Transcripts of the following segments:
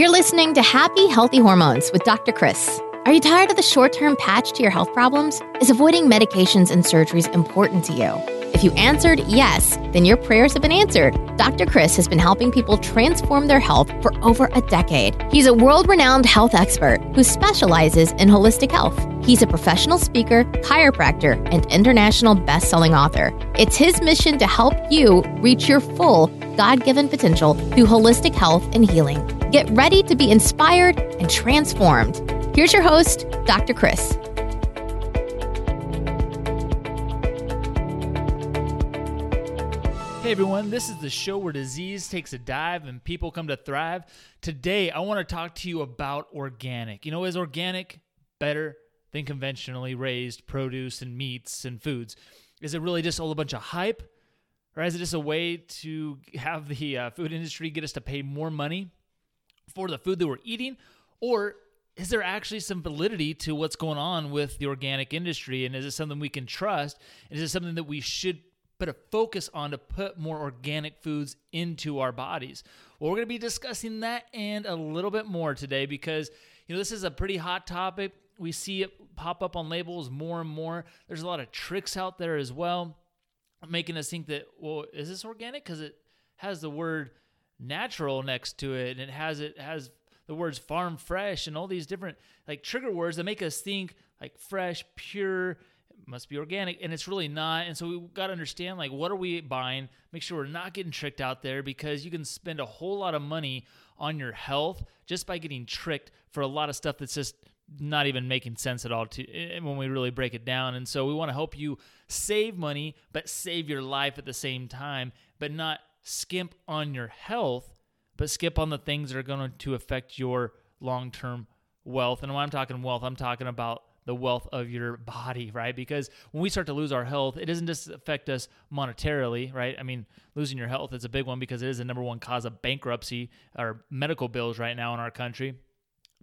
You're listening to Happy Healthy Hormones with Dr. Chris. Are you tired of the short term patch to your health problems? Is avoiding medications and surgeries important to you? If you answered yes, then your prayers have been answered. Dr. Chris has been helping people transform their health for over a decade. He's a world renowned health expert who specializes in holistic health. He's a professional speaker, chiropractor, and international best selling author. It's his mission to help you reach your full God given potential through holistic health and healing. Get ready to be inspired and transformed. Here's your host, Dr. Chris. Hey everyone, this is the show where disease takes a dive and people come to thrive. Today, I want to talk to you about organic. You know, is organic better than conventionally raised produce and meats and foods? Is it really just all a bunch of hype? Or is it just a way to have the uh, food industry get us to pay more money for the food that we're eating? Or is there actually some validity to what's going on with the organic industry? And is it something we can trust? And is it something that we should put a focus on to put more organic foods into our bodies. Well, we're going to be discussing that and a little bit more today because you know this is a pretty hot topic. We see it pop up on labels more and more. There's a lot of tricks out there as well, making us think that well, is this organic because it has the word natural next to it and it has it has the words farm fresh and all these different like trigger words that make us think like fresh, pure, must be organic and it's really not and so we've got to understand like what are we buying? Make sure we're not getting tricked out there because you can spend a whole lot of money on your health just by getting tricked for a lot of stuff that's just not even making sense at all to eh, when we really break it down and so we want to help you save money but save your life at the same time but not skimp on your health but skip on the things that are going to affect your long-term wealth and when i'm talking wealth i'm talking about the wealth of your body, right? Because when we start to lose our health, it doesn't just affect us monetarily, right? I mean, losing your health is a big one because it is the number one cause of bankruptcy or medical bills right now in our country.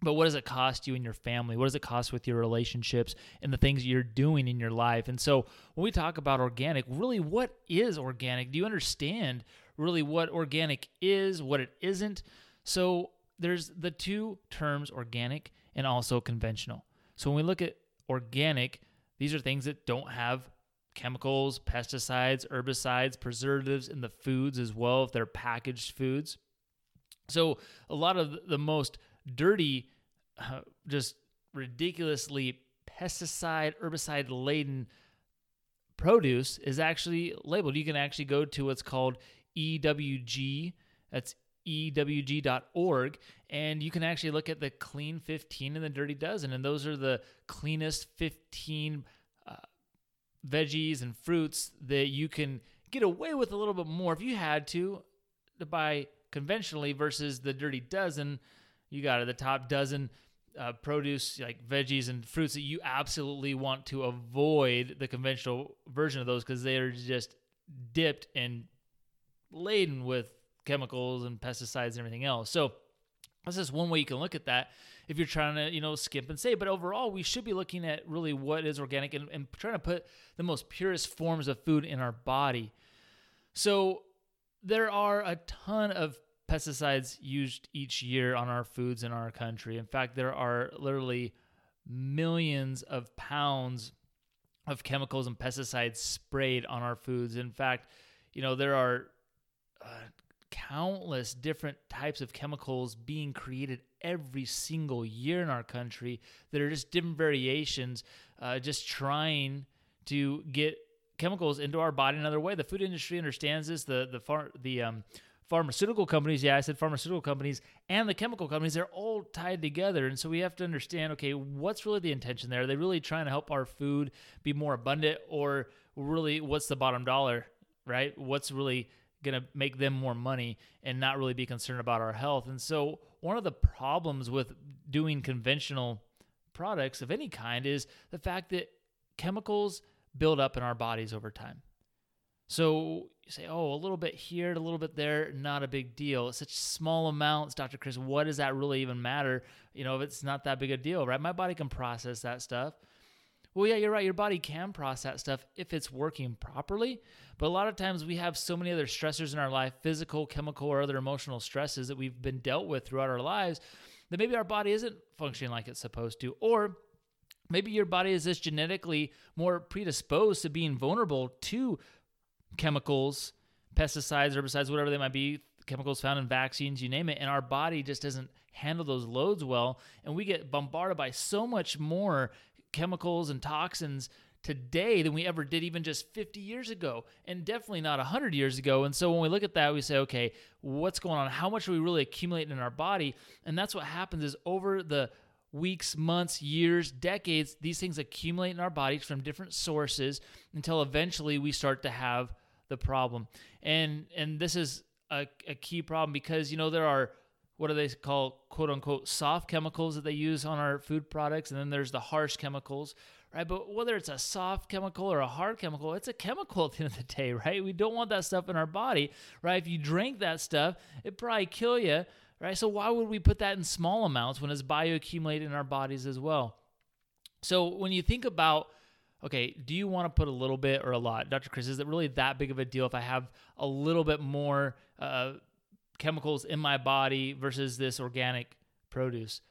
But what does it cost you and your family? What does it cost with your relationships and the things you're doing in your life? And so when we talk about organic, really, what is organic? Do you understand really what organic is, what it isn't? So there's the two terms organic and also conventional. So when we look at organic, these are things that don't have chemicals, pesticides, herbicides, preservatives in the foods as well if they're packaged foods. So a lot of the most dirty, uh, just ridiculously pesticide, herbicide laden produce is actually labeled. You can actually go to what's called EWG. That's ewg.org and you can actually look at the clean 15 and the dirty dozen and those are the cleanest 15 uh, veggies and fruits that you can get away with a little bit more if you had to to buy conventionally versus the dirty dozen you got the top dozen uh, produce like veggies and fruits that you absolutely want to avoid the conventional version of those because they are just dipped and laden with chemicals and pesticides and everything else. So that's just one way you can look at that if you're trying to, you know, skip and save. But overall, we should be looking at really what is organic and, and trying to put the most purest forms of food in our body. So there are a ton of pesticides used each year on our foods in our country. In fact, there are literally millions of pounds of chemicals and pesticides sprayed on our foods. In fact, you know, there are uh, countless different types of chemicals being created every single year in our country that are just different variations, uh, just trying to get chemicals into our body another way. The food industry understands this. The the far, the um, pharmaceutical companies, yeah, I said pharmaceutical companies, and the chemical companies, they're all tied together. And so we have to understand, okay, what's really the intention there? Are they really trying to help our food be more abundant, or really, what's the bottom dollar? Right? What's really going to make them more money and not really be concerned about our health. And so, one of the problems with doing conventional products of any kind is the fact that chemicals build up in our bodies over time. So you say, oh, a little bit here, a little bit there, not a big deal. It's such small amounts, Dr. Chris. What does that really even matter? You know, if it's not that big a deal, right? My body can process that stuff. Well, yeah, you're right. Your body can process stuff if it's working properly. But a lot of times we have so many other stressors in our life physical, chemical, or other emotional stresses that we've been dealt with throughout our lives that maybe our body isn't functioning like it's supposed to. Or maybe your body is just genetically more predisposed to being vulnerable to chemicals, pesticides, herbicides, whatever they might be, chemicals found in vaccines, you name it. And our body just doesn't handle those loads well. And we get bombarded by so much more chemicals and toxins today than we ever did even just 50 years ago and definitely not 100 years ago. And so when we look at that we say okay what's going on? How much are we really accumulating in our body? And that's what happens is over the weeks months years decades these things accumulate in our bodies from different sources until eventually we start to have the problem. And and this is a, a key problem because you know there are what do they call quote unquote soft chemicals that they use on our food products and then there's the harsh chemicals right but whether it's a soft chemical or a hard chemical it's a chemical at the end of the day right we don't want that stuff in our body right if you drink that stuff it probably kill you right so why would we put that in small amounts when it's bioaccumulated in our bodies as well so when you think about okay, do you want to put a little bit or a lot? Dr. Chris, is it really that big of a deal if I have a little bit more uh, chemicals in my body versus this organic produce.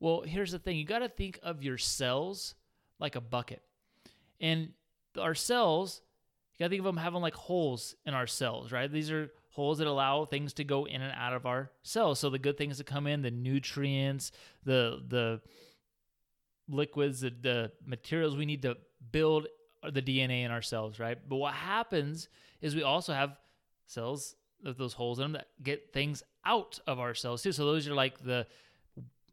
Well, here's the thing you got to think of your cells like a bucket. And our cells, you got to think of them having like holes in our cells, right? These are holes that allow things to go in and out of our cells. So the good things to come in, the nutrients, the the liquids, the, the materials we need to build the DNA in our cells, right? But what happens is we also have cells those holes in them that get things out of our cells too. So those are like the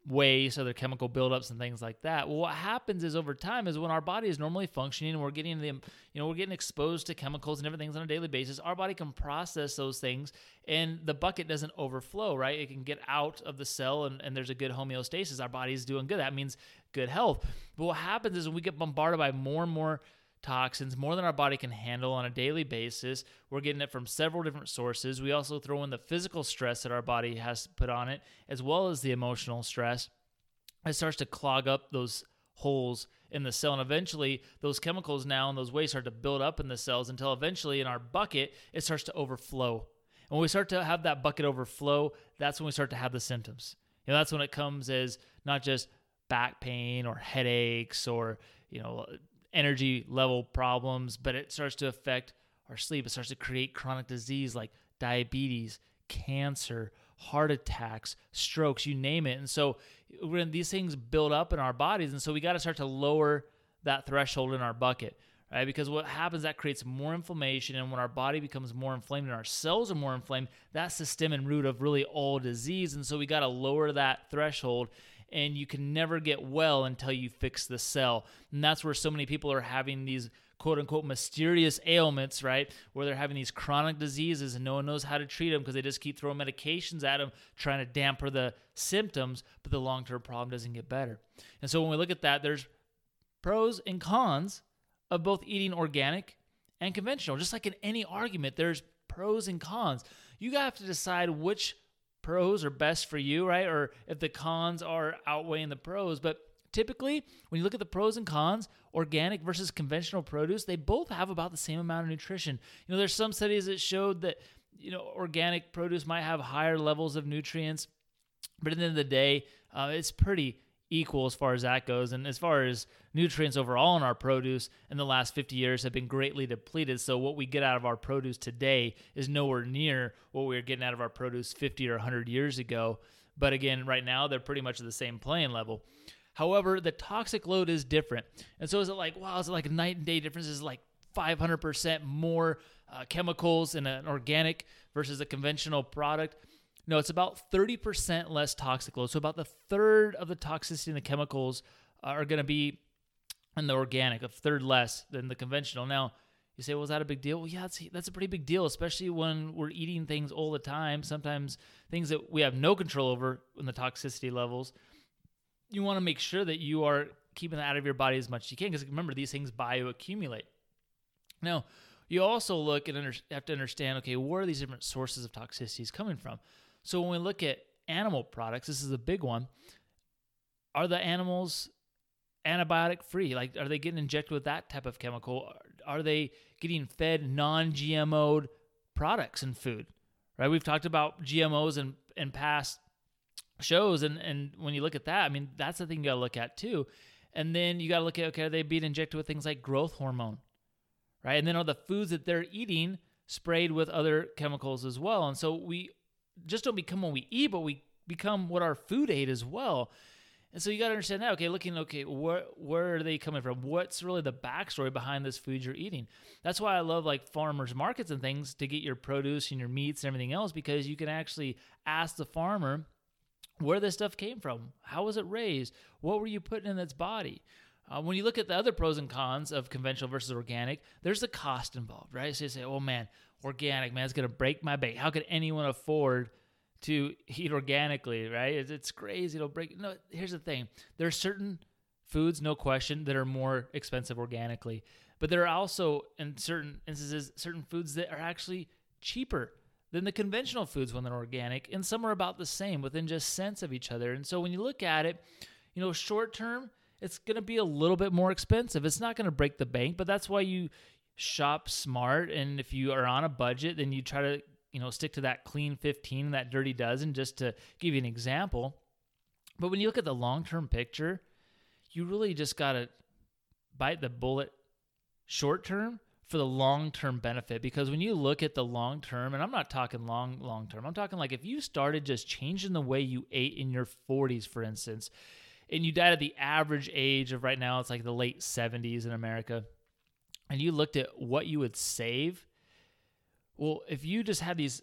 waste, other chemical buildups and things like that. Well, what happens is over time is when our body is normally functioning and we're getting them, you know, we're getting exposed to chemicals and everything on a daily basis, our body can process those things and the bucket doesn't overflow, right? It can get out of the cell and, and there's a good homeostasis. Our body's doing good. That means good health. But what happens is when we get bombarded by more and more toxins, more than our body can handle on a daily basis. We're getting it from several different sources. We also throw in the physical stress that our body has put on it, as well as the emotional stress. It starts to clog up those holes in the cell. And eventually, those chemicals now and those waste start to build up in the cells until eventually, in our bucket, it starts to overflow. And when we start to have that bucket overflow, that's when we start to have the symptoms. You know, that's when it comes as not just back pain or headaches or, you know, energy level problems, but it starts to affect our sleep. It starts to create chronic disease like diabetes, cancer, heart attacks, strokes, you name it. And so when these things build up in our bodies, and so we got to start to lower that threshold in our bucket. Right? Because what happens that creates more inflammation, and when our body becomes more inflamed and our cells are more inflamed, that's the stem and root of really all disease. And so we got to lower that threshold and you can never get well until you fix the cell. And that's where so many people are having these quote unquote mysterious ailments, right? Where they're having these chronic diseases and no one knows how to treat them because they just keep throwing medications at them, trying to damper the symptoms, but the long term problem doesn't get better. And so when we look at that, there's pros and cons of both eating organic and conventional. Just like in any argument, there's pros and cons. You have to decide which pros are best for you, right? Or if the cons are outweighing the pros. But typically, when you look at the pros and cons, organic versus conventional produce, they both have about the same amount of nutrition. You know, there's some studies that showed that, you know, organic produce might have higher levels of nutrients, but at the end of the day, uh, it's pretty equal as far as that goes. And as far as nutrients overall in our produce in the last 50 years have been greatly depleted. So what we get out of our produce today is nowhere near what we were getting out of our produce 50 or 100 years ago. But again, right now they're pretty much at the same playing level. However, the toxic load is different. And so is it like, wow, is it like a night and day difference? Is like 500% more uh, chemicals in an organic versus a conventional product? No, it's about 30% less toxic load. So about the third of the toxicity in the chemicals uh, are going to be in the organic, a third less than the conventional. Now, you say, well, is that a big deal? Well, yeah, that's, that's a pretty big deal, especially when we're eating things all the time, sometimes things that we have no control over in the toxicity levels. You want to make sure that you are keeping that out of your body as much as you can, because remember, these things bioaccumulate. Now, you also look and under, have to understand, okay, where are these different sources of toxicities coming from? So when we look at animal products, this is a big one. Are the animals antibiotic free? Like, are they getting injected with that type of chemical? Are they getting fed non GMO'd products and food? Right? We've talked about GMOs in, in past shows. And, and when you look at that, I mean, that's the thing you got to look at too. And then you got to look at, okay, are they being injected with things like growth hormone? Right? And then are the foods that they're eating sprayed with other chemicals as well? And so we just don't become what we eat, but we become what our food ate as well. And so you got to understand that. Okay, looking, okay, where where are they coming from? What's really the backstory behind this food you're eating? That's why I love like farmers markets and things to get your produce and your meats and everything else because you can actually ask the farmer where this stuff came from. How was it raised? What were you putting in its body? Uh, when you look at the other pros and cons of conventional versus organic, there's the cost involved, right? So you say, oh man, organic, man, it's going to break my bank. How could anyone afford to eat organically, right? It's, it's crazy. It'll break. No, here's the thing there are certain foods, no question, that are more expensive organically. But there are also, in certain instances, certain foods that are actually cheaper than the conventional foods when they're organic, and some are about the same within just cents of each other. And so when you look at it, you know, short term, it's going to be a little bit more expensive. It's not going to break the bank, but that's why you shop smart. And if you are on a budget, then you try to you know, stick to that clean 15, that dirty dozen, just to give you an example. But when you look at the long term picture, you really just got to bite the bullet short term for the long term benefit. Because when you look at the long term, and I'm not talking long, long term, I'm talking like if you started just changing the way you ate in your 40s, for instance, and you died at the average age of right now, it's like the late 70s in America, and you looked at what you would save well, if you just had these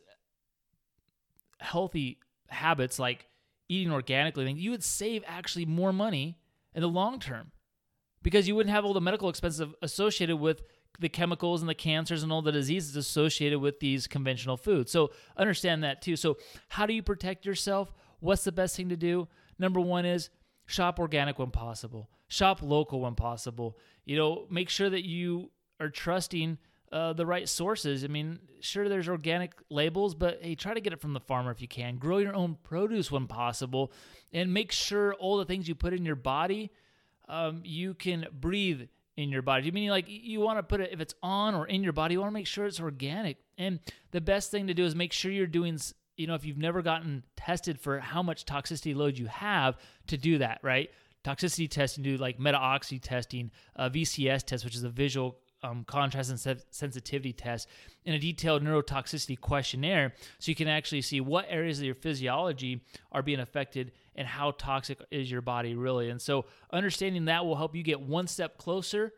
healthy habits like eating organically, then you would save actually more money in the long term because you wouldn't have all the medical expenses associated with the chemicals and the cancers and all the diseases associated with these conventional foods. So understand that too. So how do you protect yourself? What's the best thing to do? Number 1 is shop organic when possible. Shop local when possible. You know, make sure that you are trusting uh, the right sources. I mean, sure, there's organic labels, but hey, try to get it from the farmer if you can. Grow your own produce when possible, and make sure all the things you put in your body, um, you can breathe in your body. You mean like you want to put it if it's on or in your body, you want to make sure it's organic. And the best thing to do is make sure you're doing. You know, if you've never gotten tested for how much toxicity load you have, to do that, right? Toxicity testing, do like meta-oxy testing, uh, VCS test, which is a visual um, contrast and se- sensitivity test and a detailed neurotoxicity questionnaire so you can actually see what areas of your physiology are being affected and how toxic is your body really. And so understanding that will help you get one step closer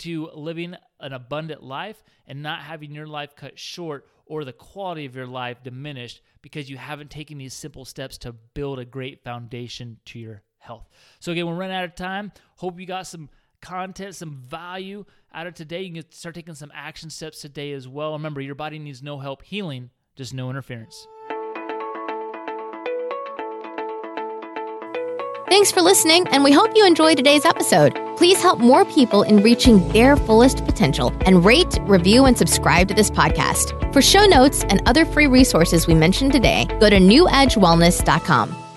to living an abundant life and not having your life cut short or the quality of your life diminished because you haven't taken these simple steps to build a great foundation to your health. So again, we're running out of time. Hope you got some content, some value out of today. You can start taking some action steps today as well. Remember, your body needs no help healing, just no interference. Thanks for listening, and we hope you enjoy today's episode. Please help more people in reaching their fullest potential and rate, review, and subscribe to this podcast. For show notes and other free resources we mentioned today, go to newedgewellness.com.